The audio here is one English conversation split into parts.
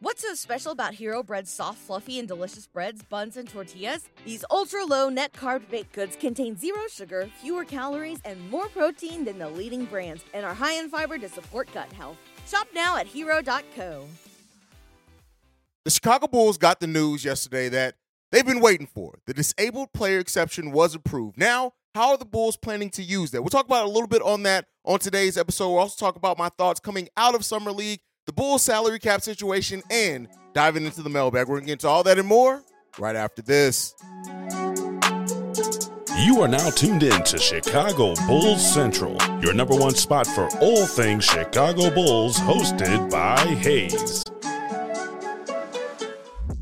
What's so special about Hero Bread's soft, fluffy, and delicious breads, buns, and tortillas? These ultra low net carb baked goods contain zero sugar, fewer calories, and more protein than the leading brands, and are high in fiber to support gut health. Shop now at hero.co. The Chicago Bulls got the news yesterday that they've been waiting for. The disabled player exception was approved. Now, how are the Bulls planning to use that? We'll talk about a little bit on that on today's episode. We'll also talk about my thoughts coming out of Summer League the Bulls salary cap situation, and diving into the mailbag. We're going to get into all that and more right after this. You are now tuned in to Chicago Bulls Central, your number one spot for all things Chicago Bulls, hosted by Haize.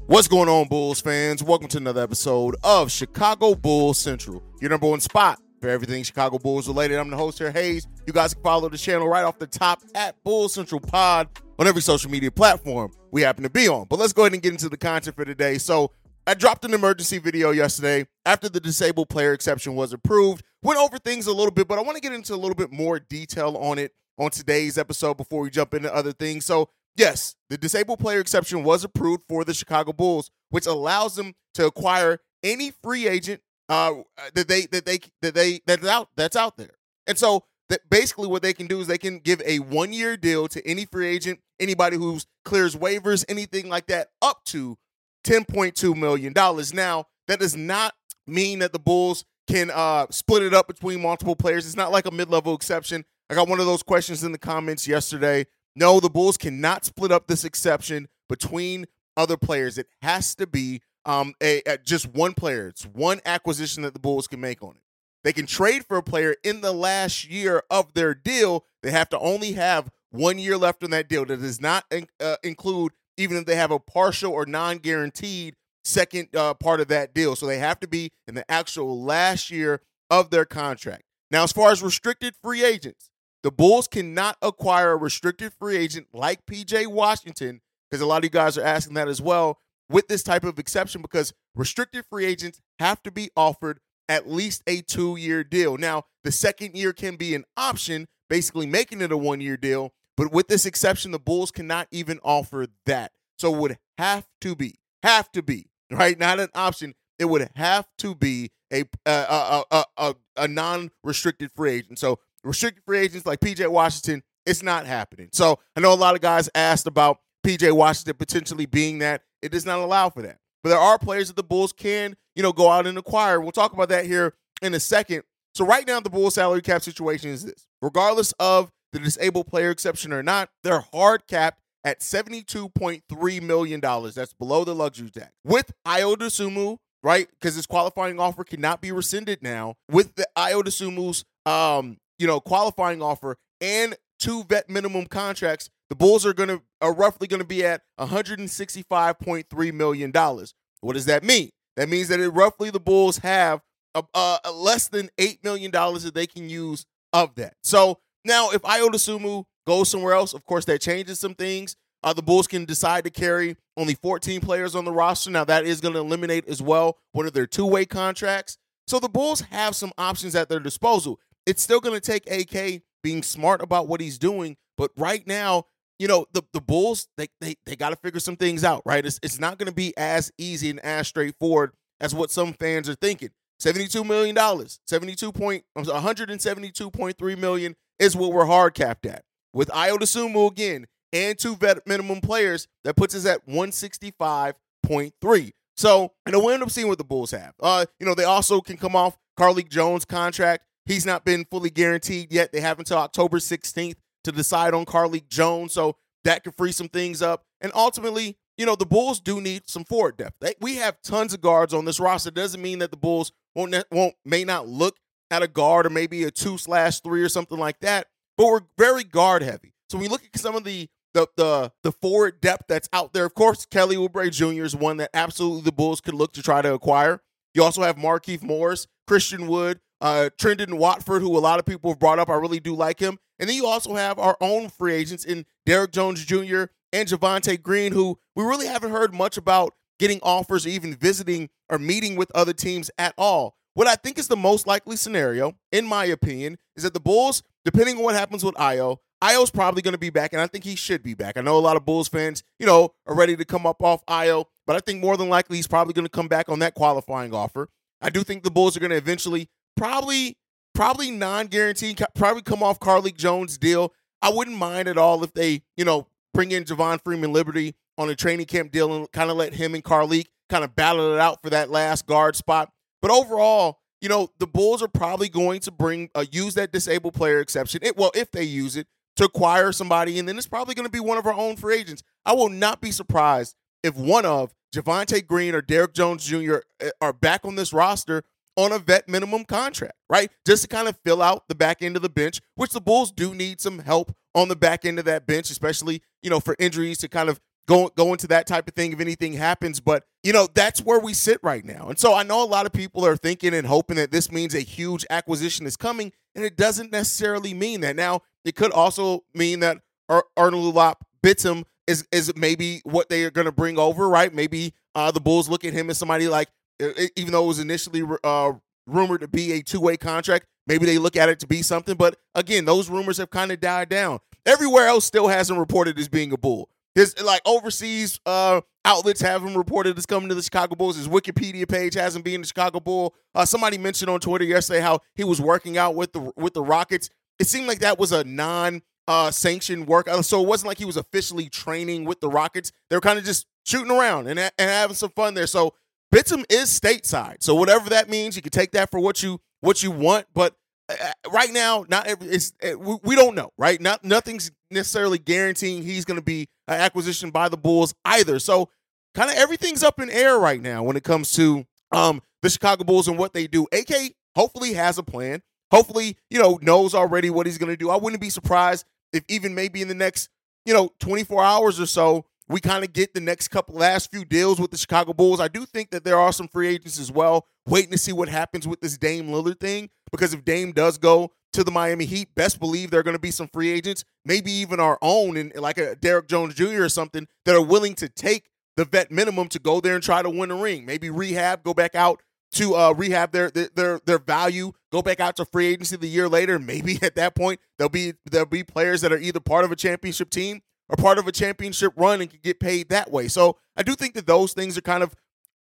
What's going on, Bulls fans? Welcome to another episode of Chicago Bulls Central, your number one spot for everything Chicago Bulls related. I'm the host here, Haize. You guys can follow the channel right off the top at Bulls Central Pod on every social media platform we happen to be on. But let's go ahead and get into the content for today. So I dropped an emergency video yesterday after the disabled player exception was approved. Went over things a little bit, but I want to get into a little bit more detail on it on today's episode before we jump into other things. So, yes, the disabled player exception was approved for the Chicago Bulls, which allows them to acquire any free agent uh, that they that they that they that's out that's out there. And so that basically what they can do is they can give a one year deal to any free agent, anybody who clears waivers, anything like that, up to $10.2 million. Now, that does not mean that the Bulls can uh, split it up between multiple players. It's not like a mid level exception. I got one of those questions in the comments yesterday. No, the Bulls cannot split up this exception between other players. It has to be um, a, a just one player. It's one acquisition that the Bulls can make on it. They can trade for a player in the last year of their deal. They have to only have one year left on that deal. That does not uh, include even if they have a partial or non guaranteed second uh, part of that deal. So they have to be in the actual last year of their contract. Now, as far as restricted free agents, the Bulls cannot acquire a restricted free agent like PJ Washington, because a lot of you guys are asking that as well, with this type of exception, because restricted free agents have to be offered at least a two year deal. Now, the second year can be an option, basically making it a one year deal. But with this exception, the Bulls cannot even offer that. So it would have to be, have to be, right? Not an option. It would have to be a a, a, a, a non restricted free agent. So restricted free agents like PJ Washington, it's not happening. So I know a lot of guys asked about PJ Washington potentially being that. It does not allow for that. But there are players that the Bulls can, you know, go out and acquire. We'll talk about that here in a second. So right now, the Bulls salary cap situation is this: regardless of the disabled player exception or not, they're hard capped at $72.3 million. That's below the luxury tax. With Ayo Dosunmu, right? Because his qualifying offer cannot be rescinded now. With the Ayo Dosunmu's um, you know, qualifying offer and two vet minimum contracts, the Bulls are going to are roughly going to be at 165.3 million dollars. What does that mean? That means that it roughly the Bulls have a, a less than eight million dollars that they can use of that. So now, if Ayo Dosunmu goes somewhere else, of course that changes some things. Uh, the Bulls can decide to carry only 14 players on the roster. Now that is going to eliminate as well one of their two-way contracts. So the Bulls have some options at their disposal. It's still going to take AK being smart about what he's doing, but right now you know the the Bulls they they they got to figure some things out, right? It's it's not going to be as easy and as straightforward as what some fans are thinking. Seventy-two million dollars, seventy-two point, one hundred and seventy-two point three million is what we're hard capped at. With Ayo Dosunmu again and two vet minimum players, that puts us at one sixty-five point three. So, and we'll end up seeing what the Bulls have. Uh, you know, they also can come off Carlik Jones' contract. He's not been fully guaranteed yet. They have until October 16th to decide on Carlik Jones. So that could free some things up. And ultimately, you know, the Bulls do need some forward depth. They, we have tons of guards on this roster. Doesn't mean that the Bulls won't won't may not look at a guard or maybe a two slash three or something like that. But we're very guard heavy. So when you look at some of the the the the forward depth that's out there, of course, Kelly Oubre Jr. is one that absolutely the Bulls could look to try to acquire. You also have Markieff Morris, Christian Wood, uh, Trendon Watford, who a lot of people have brought up. I really do like him. And then you also have our own free agents in Derrick Jones Jr. and Javonte Green, who we really haven't heard much about getting offers or even visiting or meeting with other teams at all. What I think is the most likely scenario, in my opinion, is that the Bulls, depending on what happens with Ayo, Ayo's probably going to be back, and I think he should be back. I know a lot of Bulls fans, you know, are ready to come up off Ayo, but I think more than likely he's probably going to come back on that qualifying offer. I do think the Bulls are going to eventually, probably, probably non-guaranteed, probably come off Carlik Jones' deal. I wouldn't mind at all if they, you know, bring in Javon Freeman Liberty on a training camp deal and kind of let him and Carlik kind of battle it out for that last guard spot. But overall, you know, the Bulls are probably going to bring uh, use that disabled player exception. It, well, if they use it to acquire somebody, and then it's probably going to be one of our own free agents. I will not be surprised if one of Javonte Green or Derrick Jones Jr. Uh, are back on this roster on a vet minimum contract, right? Just to kind of fill out the back end of the bench, which the Bulls do need some help on the back end of that bench, especially, you know, for injuries to kind of go go into that type of thing if anything happens. But you know that's where we sit right now, and so I know a lot of people are thinking and hoping that this means a huge acquisition is coming, and it doesn't necessarily mean that. Now it could also mean that Ar- Arnold Lap Bitum is is maybe what they are going to bring over, right? Maybe uh, the Bulls look at him as somebody like, even though it was initially uh, rumored to be a two way contract, maybe they look at it to be something. But again, those rumors have kind of died down. Everywhere else still hasn't reported as being a Bull. There's like overseas uh, outlets have him reported as coming to the Chicago Bulls. His Wikipedia page hasn't been the Chicago Bull. Uh, somebody mentioned on Twitter yesterday how he was working out with the with the Rockets. It seemed like that was a non uh, sanctioned workout, so it wasn't like he was officially training with the Rockets. They were kind of just shooting around and, and having some fun there. So Bitim is stateside, so whatever that means, you can take that for what you what you want. But uh, right now, not every it's uh, we don't know, right? Not nothing's necessarily guaranteeing he's going to be an acquisition by the Bulls either. So kind of everything's up in air right now when it comes to um the Chicago Bulls and what they do. AK hopefully has a plan. Hopefully, you know, knows already what he's going to do. I wouldn't be surprised if even maybe in the next, you know, 24 hours or so, we kind of get the next couple last few deals with the Chicago Bulls. I do think that there are some free agents as well, waiting to see what happens with this Dame Lillard thing. Because if Dame does go to the Miami Heat, best believe there are going to be some free agents, maybe even our own, and like a Derrick Jones Jr. or something, that are willing to take the vet minimum to go there and try to win a ring. Maybe rehab, go back out to uh, rehab their, their their value, go back out to free agency the year later. Maybe at that point there'll be there'll be players that are either part of a championship team or part of a championship run and can get paid that way. So I do think that those things are kind of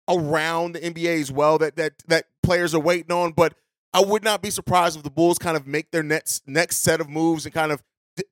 around the NBA as well that that that players are waiting on. But I would not be surprised if the Bulls kind of make their next next set of moves and kind of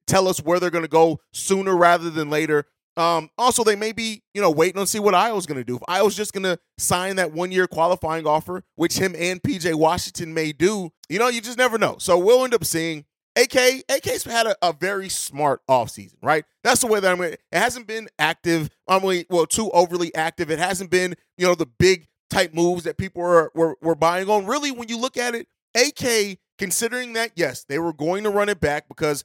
tell us where they're going to go sooner rather than later. Um, also, they may be, you know, waiting on see what Ayo's going to do. If Ayo's just going to sign that one year qualifying offer, which him and PJ Washington may do, you know, you just never know. So we'll end up seeing AK. AK's had a, a very smart offseason, right? That's the way that I'm going It hasn't been active, I'm mean, well, too overly active. It hasn't been, you know, the big type moves that people were, were, were buying on. Really, when you look at it, AK, considering that, yes, they were going to run it back because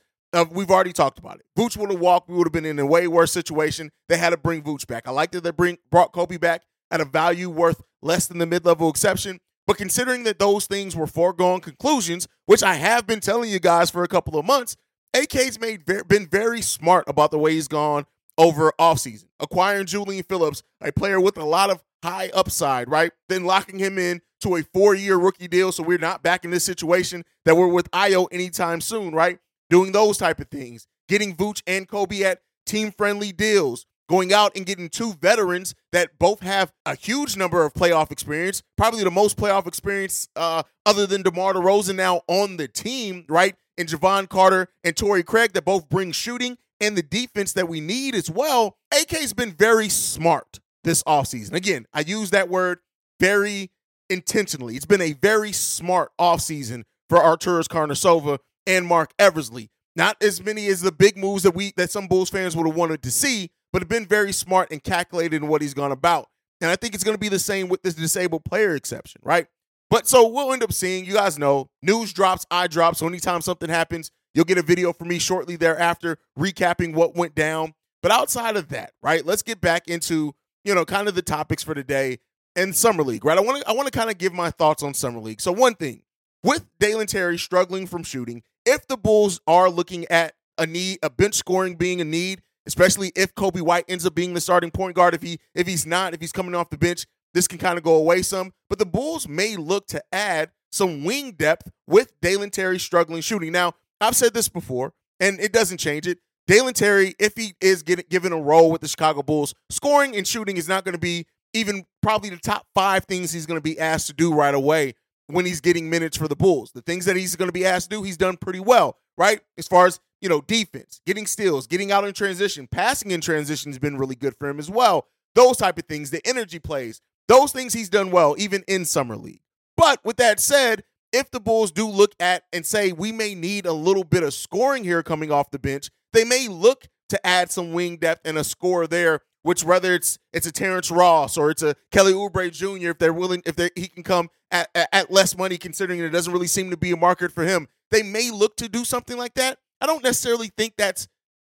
we've already talked about it. Vooch would have walked. We would have been in a way worse situation. They had to bring Vooch back. I like that they bring brought Coby back at a value worth less than the mid level exception. But considering that those things were foregone conclusions, which I have been telling you guys for a couple of months, AK's made been very smart about the way he's gone over offseason. Acquiring Julian Phillips, a player with a lot of high upside, right? Then locking him in to a four year rookie deal. So we're not back in this situation that we're with Ayo anytime soon, right? doing those type of things, getting Vooch and Coby at team friendly deals, going out and getting two veterans that both have a huge number of playoff experience, probably the most playoff experience uh, other than DeMar DeRozan now on the team, right? And Jevon Carter and Torrey Craig that both bring shooting and the defense that we need as well. AK's been very smart this offseason. Again, I use that word very intentionally. It's been a very smart offseason for Arturas Karnisovas and Marc Eversley. Not as many as the big moves that we that some Bulls fans would have wanted to see, but have been very smart and calculated in what he's gone about. And I think it's going to be the same with this disabled player exception, right? But so we'll end up seeing, you guys know, news drops, I drop. So anytime something happens, you'll get a video from me shortly thereafter recapping what went down. But outside of that, right, let's get back into, you know, kind of the topics for today and Summer League, right? I want to I want to kind of give my thoughts on Summer League. So one thing, with Dalen Terry struggling from shooting, if the Bulls are looking at a need, a bench scoring being a need, especially if Coby White ends up being the starting point guard, if he if he's not, if he's coming off the bench, this can kind of go away some. But the Bulls may look to add some wing depth with Dalen Terry struggling shooting. Now, I've said this before. and it doesn't change it. Dalen Terry, if he is getting, given a role with the Chicago Bulls, scoring and shooting is not going to be even probably the top five things he's going to be asked to do right away when he's getting minutes for the Bulls. The things that he's going to be asked to do, he's done pretty well, right? As far as, you know, defense, getting steals, getting out in transition, passing in transition has been really good for him as well. Those type of things, the energy plays, those things he's done well, even in Summer League. But with that said, if the Bulls do look at and say we may need a little bit of scoring here coming off the bench, they may look to add some wing depth and a score there. Which whether it's it's a Terrence Ross or it's a Kelly Oubre Jr. if they're willing if they he can come at, at, at less money considering it doesn't really seem to be a market for him, they may look to do something like that. I don't necessarily think that's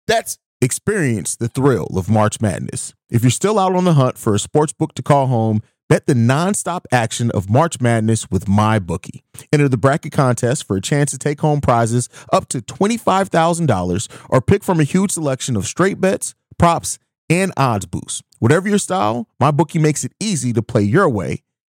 that's Experience the thrill of March Madness. If you're still out on the hunt for a sports book to call home, bet the nonstop action of March Madness with MyBookie. Enter the bracket contest for a chance to take home prizes up to $25,000 or pick from a huge selection of straight bets, props, and odds boosts. Whatever your style, MyBookie makes it easy to play your way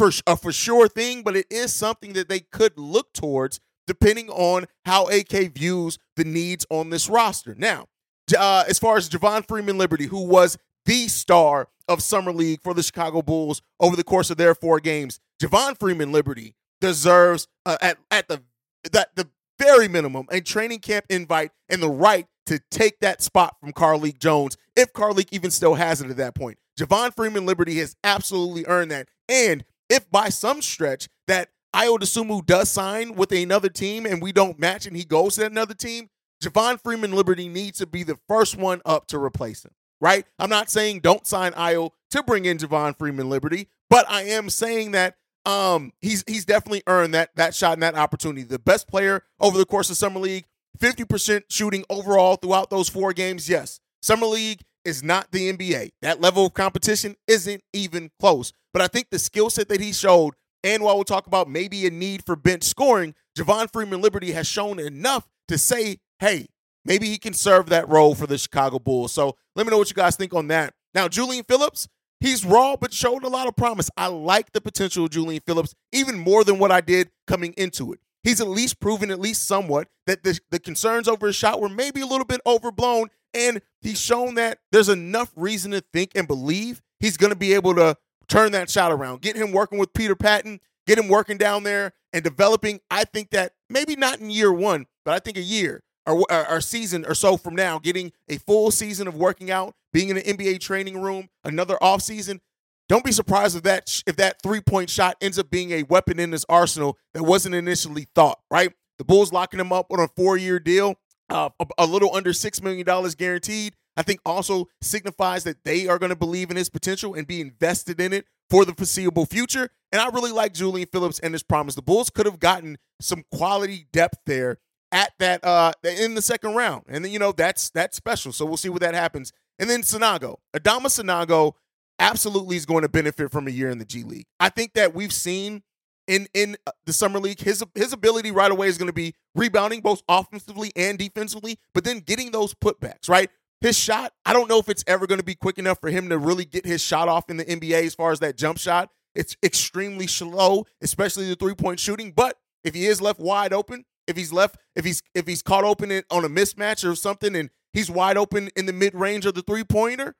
For a for sure thing, but it is something that they could look towards depending on how AK views the needs on this roster. Now, uh, as far as Javon Freeman Liberty, who was the star of Summer League for the Chicago Bulls over the course of their four games, Javon Freeman Liberty deserves uh, at at the that the very minimum a training camp invite and the right to take that spot from Carlik Jones if Carlik even still has it at that point. Javon Freeman Liberty has absolutely earned that. And if by some stretch that Ayo Dosunmu does sign with another team and we don't match and he goes to another team, Javon Freeman Liberty needs to be the first one up to replace him, right? I'm not saying don't sign Ayo to bring in Javon Freeman Liberty, but I am saying that um he's he's definitely earned that that shot and that opportunity. The best player over the course of summer league, 50% shooting overall throughout those four games. Yes. Summer league is not the NBA. That level of competition isn't even close. But I think the skill set that he showed, and while we'll talk about maybe a need for bench scoring, Javon Freeman Liberty has shown enough to say, hey, maybe he can serve that role for the Chicago Bulls. So let me know what you guys think on that. Now, Julian Phillips, he's raw, but showed a lot of promise. I like the potential of Julian Phillips even more than what I did coming into it. He's at least proven, at least somewhat, that the, the concerns over his shot were maybe a little bit overblown. And he's shown that there's enough reason to think and believe he's going to be able to turn that shot around. Get him working with Peter Patton, get him working down there and developing. I think that maybe not in year one, but I think a year or, or, season or so from now, getting a full season of working out, being in an NBA training room, another offseason. Don't be surprised if that if that three point shot ends up being a weapon in his arsenal that wasn't initially thought. Right, the Bulls locking him up on a four year deal, uh, a, a little under six million dollars guaranteed. I think also signifies that they are going to believe in his potential and be invested in it for the foreseeable future. And I really like Julian Phillips and his promise. The Bulls could have gotten some quality depth there at that uh in the second round. And then you know that's that's special. So we'll see what that happens. And then Sanogo. Adama Sanogo absolutely is going to benefit from a year in the G League. I think that we've seen in in uh, the summer league his his ability right away is going to be rebounding both offensively and defensively, but then getting those putbacks, right? His shot, I don't know if it's ever going to be quick enough for him to really get his shot off in the NBA as far as that jump shot. It's extremely slow, especially the three-point shooting, but if he is left wide open, if he's left if he's if he's caught open on a mismatch or something and he's wide open in the mid-range of the three-pointer,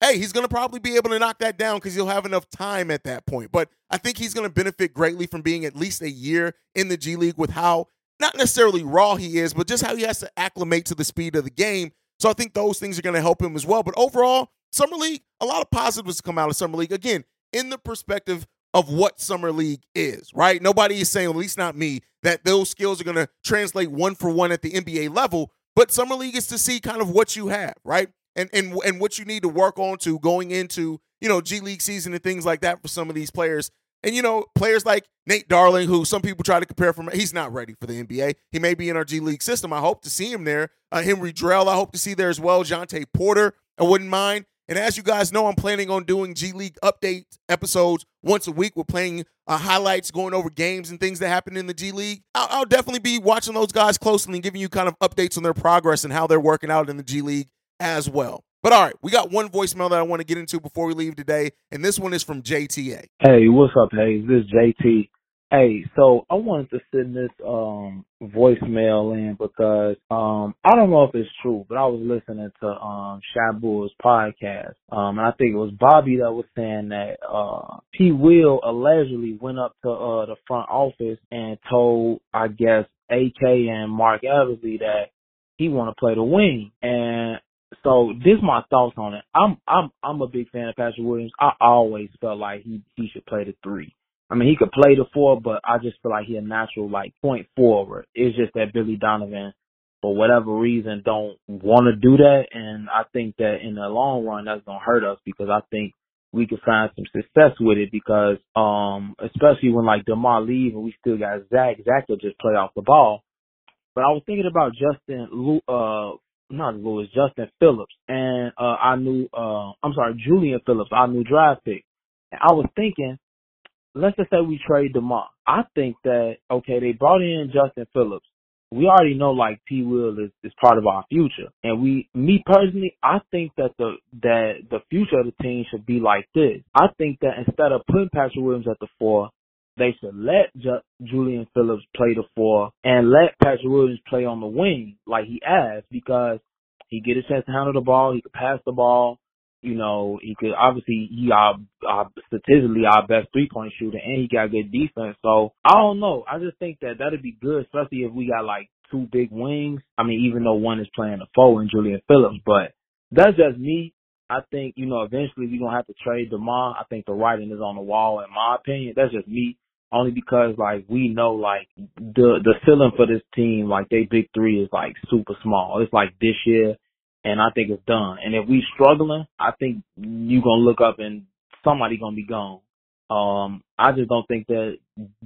hey, he's going to probably be able to knock that down because he'll have enough time at that point. But I think he's going to benefit greatly from being at least a year in the G League with how not necessarily raw he is, but just how he has to acclimate to the speed of the game. So I think those things are going to help him as well. But overall, Summer League, a lot of positives come out of Summer League. Again, in the perspective of what Summer League is, right? Nobody is saying, at least not me, that those skills are going to translate one for one at the NBA level. But Summer League is to see kind of what you have, right? And and and what you need to work on to going into, you know, G League season and things like that for some of these players. And you know, players like Nate Darling, who some people try to compare from, he's not ready for the NBA. He may be in our G League system. I hope to see him there. Uh, Henri Drell, I hope to see there as well. Jontay Porter, I wouldn't mind. And as you guys know, I'm planning on doing G League update episodes once a week. We're playing uh, highlights, going over games and things that happen in the G League. I'll, I'll, definitely be watching those guys closely and giving you kind of updates on their progress and how they're working out in the G League as well. But all right, we got one voicemail that I want to get into before we leave today, and this one is from JTA. Hey, what's up, Haize? This is JT. Hey, so I wanted to send this um voicemail in because um I don't know if it's true, but I was listening to um Shabu's podcast. Um and I think it was Bobby that was saying that uh P Will allegedly went up to uh the front office and told I guess AK and Marc Eversley that he wanna play the wing. And so this is my thoughts on it. I'm I'm I'm a big fan of Patrick Williams. I always felt like he he should play the three. I mean, he could play the four, but I just feel like he a natural like point forward. It's just that Billy Donovan, for whatever reason, don't want to do that, and I think that in the long run that's gonna hurt us because I think we could find some success with it because, um, especially when like Demar leaves and we still got Zach. Zach will just play off the ball. But I was thinking about Justin, uh, not Lewis, Justin Phillips, and uh, I knew, uh, I'm sorry, Julian Phillips, our new draft pick. And I was thinking let's just say we trade Demar. I think that okay, they brought in Justin Phillips. We already know like P Will is, is part of our future. And we me personally, I think that the that the future of the team should be like this. I think that instead of putting Patrick Williams at the four, they should let Ju- Julian Phillips play the four and let Patrick Williams play on the wing like he asked because he get a chance to handle the ball, he could pass the ball, you know, he could obviously he our, statistically our best three point shooter, and he got good defense. So I don't know. I just think that that'd be good, especially if we got like two big wings. I mean, even though one is playing the four and Julian Phillips, but that's just me. I think you know eventually we're gonna have to trade Demar. I think the writing is on the wall, in my opinion. That's just me. Only because like we know like the the ceiling for this team, like they big three is like super small. It's like this year and I think it's done. And if we struggling, I think you gonna look up and somebody gonna be gone. Um, I just don't think that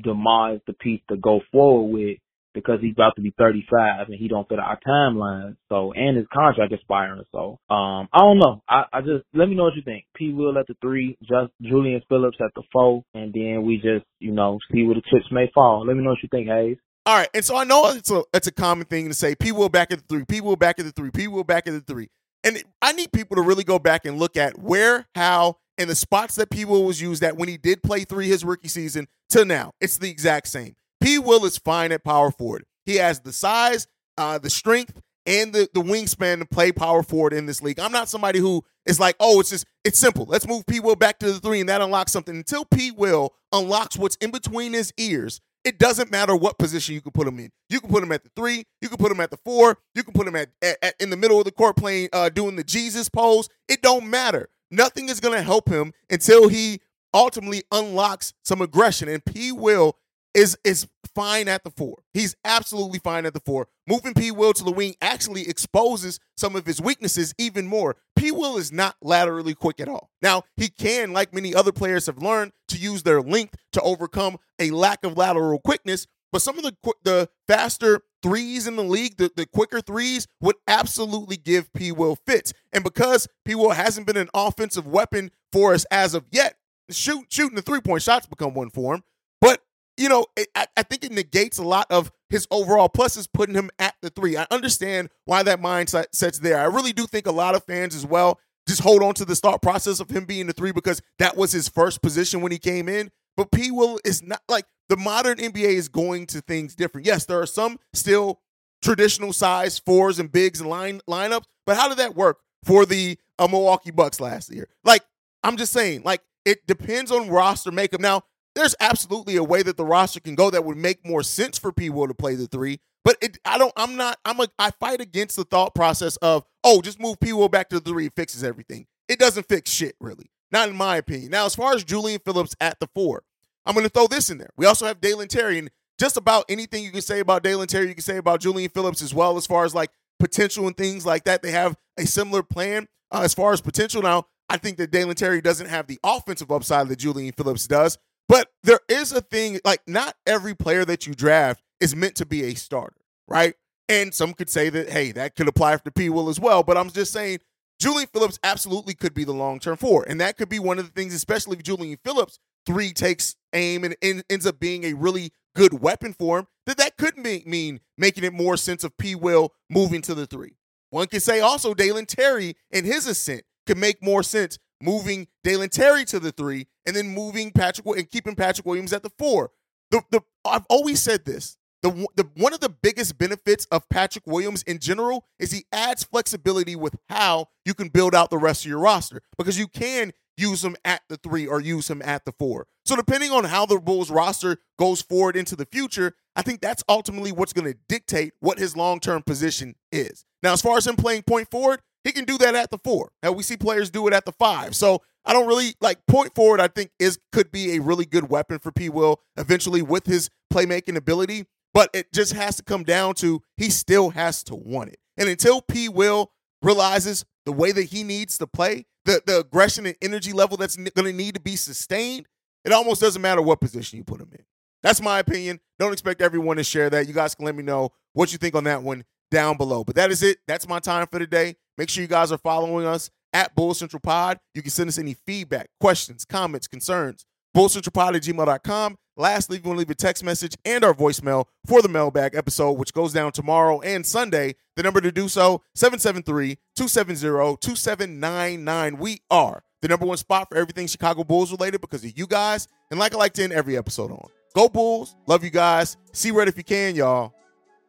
Demar is the piece to go forward with because he's about to be 35 and he don't fit our timeline. So, and his contract expiring. So, um, I don't know. I, I just, let me know what you think. P. Will at the three, just Julian Phillips at the four, and then we just, you know, see where the chips may fall. Let me know what you think, Haize. All right, and so I know it's a it's a common thing to say P will back at the three, P will back at the three, P will back at the three, and I need people to really go back and look at where, how, and the spots that P will was used at when he did play three his rookie season to now. It's the exact same. P will is fine at power forward. He has the size, uh, the strength, and the the wingspan to play power forward in this league. I'm not somebody who is like, oh, it's just it's simple. Let's move P will back to the three, and that unlocks something. Until P will unlocks what's in between his ears it doesn't matter what position you can put him in. You can put him at the three. You can put him at the four. You can put him at, at, at in the middle of the court playing, uh, doing the Jesus pose. It don't matter. Nothing is going to help him until he ultimately unlocks some aggression. And P. Will is is fine at the four. He's absolutely fine at the four. Moving P. Will to the wing actually exposes some of his weaknesses even more. P. Will is not laterally quick at all. Now, he can, like many other players have learned, to use their length to overcome a lack of lateral quickness. But some of the the faster threes in the league, the, the quicker threes, would absolutely give P. Will fits. And because P. Will hasn't been an offensive weapon for us as of yet, shoot, shooting the three point shots become one for him. But you know, I, I, think it negates a lot of his overall pluses putting him at the three. I understand why that mindset sets there. I really do think a lot of fans as well just hold on to the thought process of him being the three because that was his first position when he came in. But P. Will is not like the modern NBA is going to things different. Yes, there are some still traditional size fours and bigs and line lineups, but how did that work for the uh, Milwaukee Bucks last year? Like, I'm just saying, like, it depends on roster makeup. Now, there's absolutely a way that the roster can go that would make more sense for P. Will to play the three. But it, I don't. I'm not. I'm a. I fight against the thought process of oh, just move P Will back to the three, it fixes everything. It doesn't fix shit, really. Not in my opinion. Now, as far as Julian Phillips at the four, I'm going to throw this in there. We also have Dalen Terry, and just about anything you can say about Dalen Terry, you can say about Julian Phillips as well, as far as like potential and things like that. They have a similar plan uh, as far as potential. Now, I think that Dalen Terry doesn't have the offensive upside that Julian Phillips does, but there is a thing like not every player that you draft is meant to be a starter, right? And some could say that, hey, that could apply for P. Will as well. But I'm just saying Julian Phillips absolutely could be the long term four. And that could be one of the things, especially if Julian Phillips three takes aim and, and ends up being a really good weapon for him, that that could make, mean making it more sense of P. Will moving to the three. One could say also Dalen Terry and his ascent could make more sense moving Dalen Terry to the three and then moving Patrick and keeping Patrick Williams at the four. The, the I've always said this the, the one of the biggest benefits of Patrick Williams in general is he adds flexibility with how you can build out the rest of your roster because you can use him at the three or use him at the four. So depending on how the Bulls roster goes forward into the future, I think that's ultimately what's going to dictate what his long-term position is. Now, as far as him playing point forward, he can do that at the four. Now we see players do it at the five. So I don't really like point forward. I think is could be a really good weapon for P. Will eventually with his playmaking ability. But it just has to come down to he still has to want it. And until P. Will realizes the way that he needs to play, the, the aggression and energy level that's going to need to be sustained, it almost doesn't matter what position you put him in. That's my opinion. Don't expect everyone to share that. You guys can let me know what you think on that one down below. But that is it. That's my time for today. Make sure you guys are following us at Bull Central Pod. You can send us any feedback, questions, comments, concerns. BullCentralPod at gmail.com. Lastly, if you want to leave a text message and our voicemail for the mailbag episode, which goes down tomorrow and Sunday, the number to do so, 773-270-2799. We are the number one spot for everything Chicago Bulls related because of you guys. And like I like to end every episode on. Go Bulls. Love you guys. See red if you can, y'all.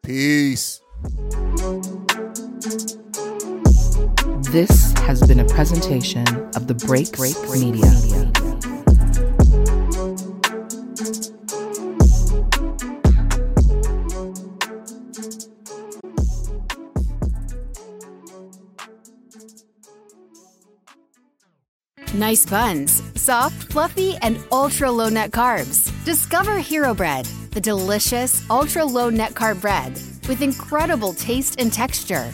Peace. This has been a presentation of the Break Break Media. Nice buns, soft, fluffy, and ultra low net carbs. Discover Hero Bread, the delicious ultra low net carb bread with incredible taste and texture.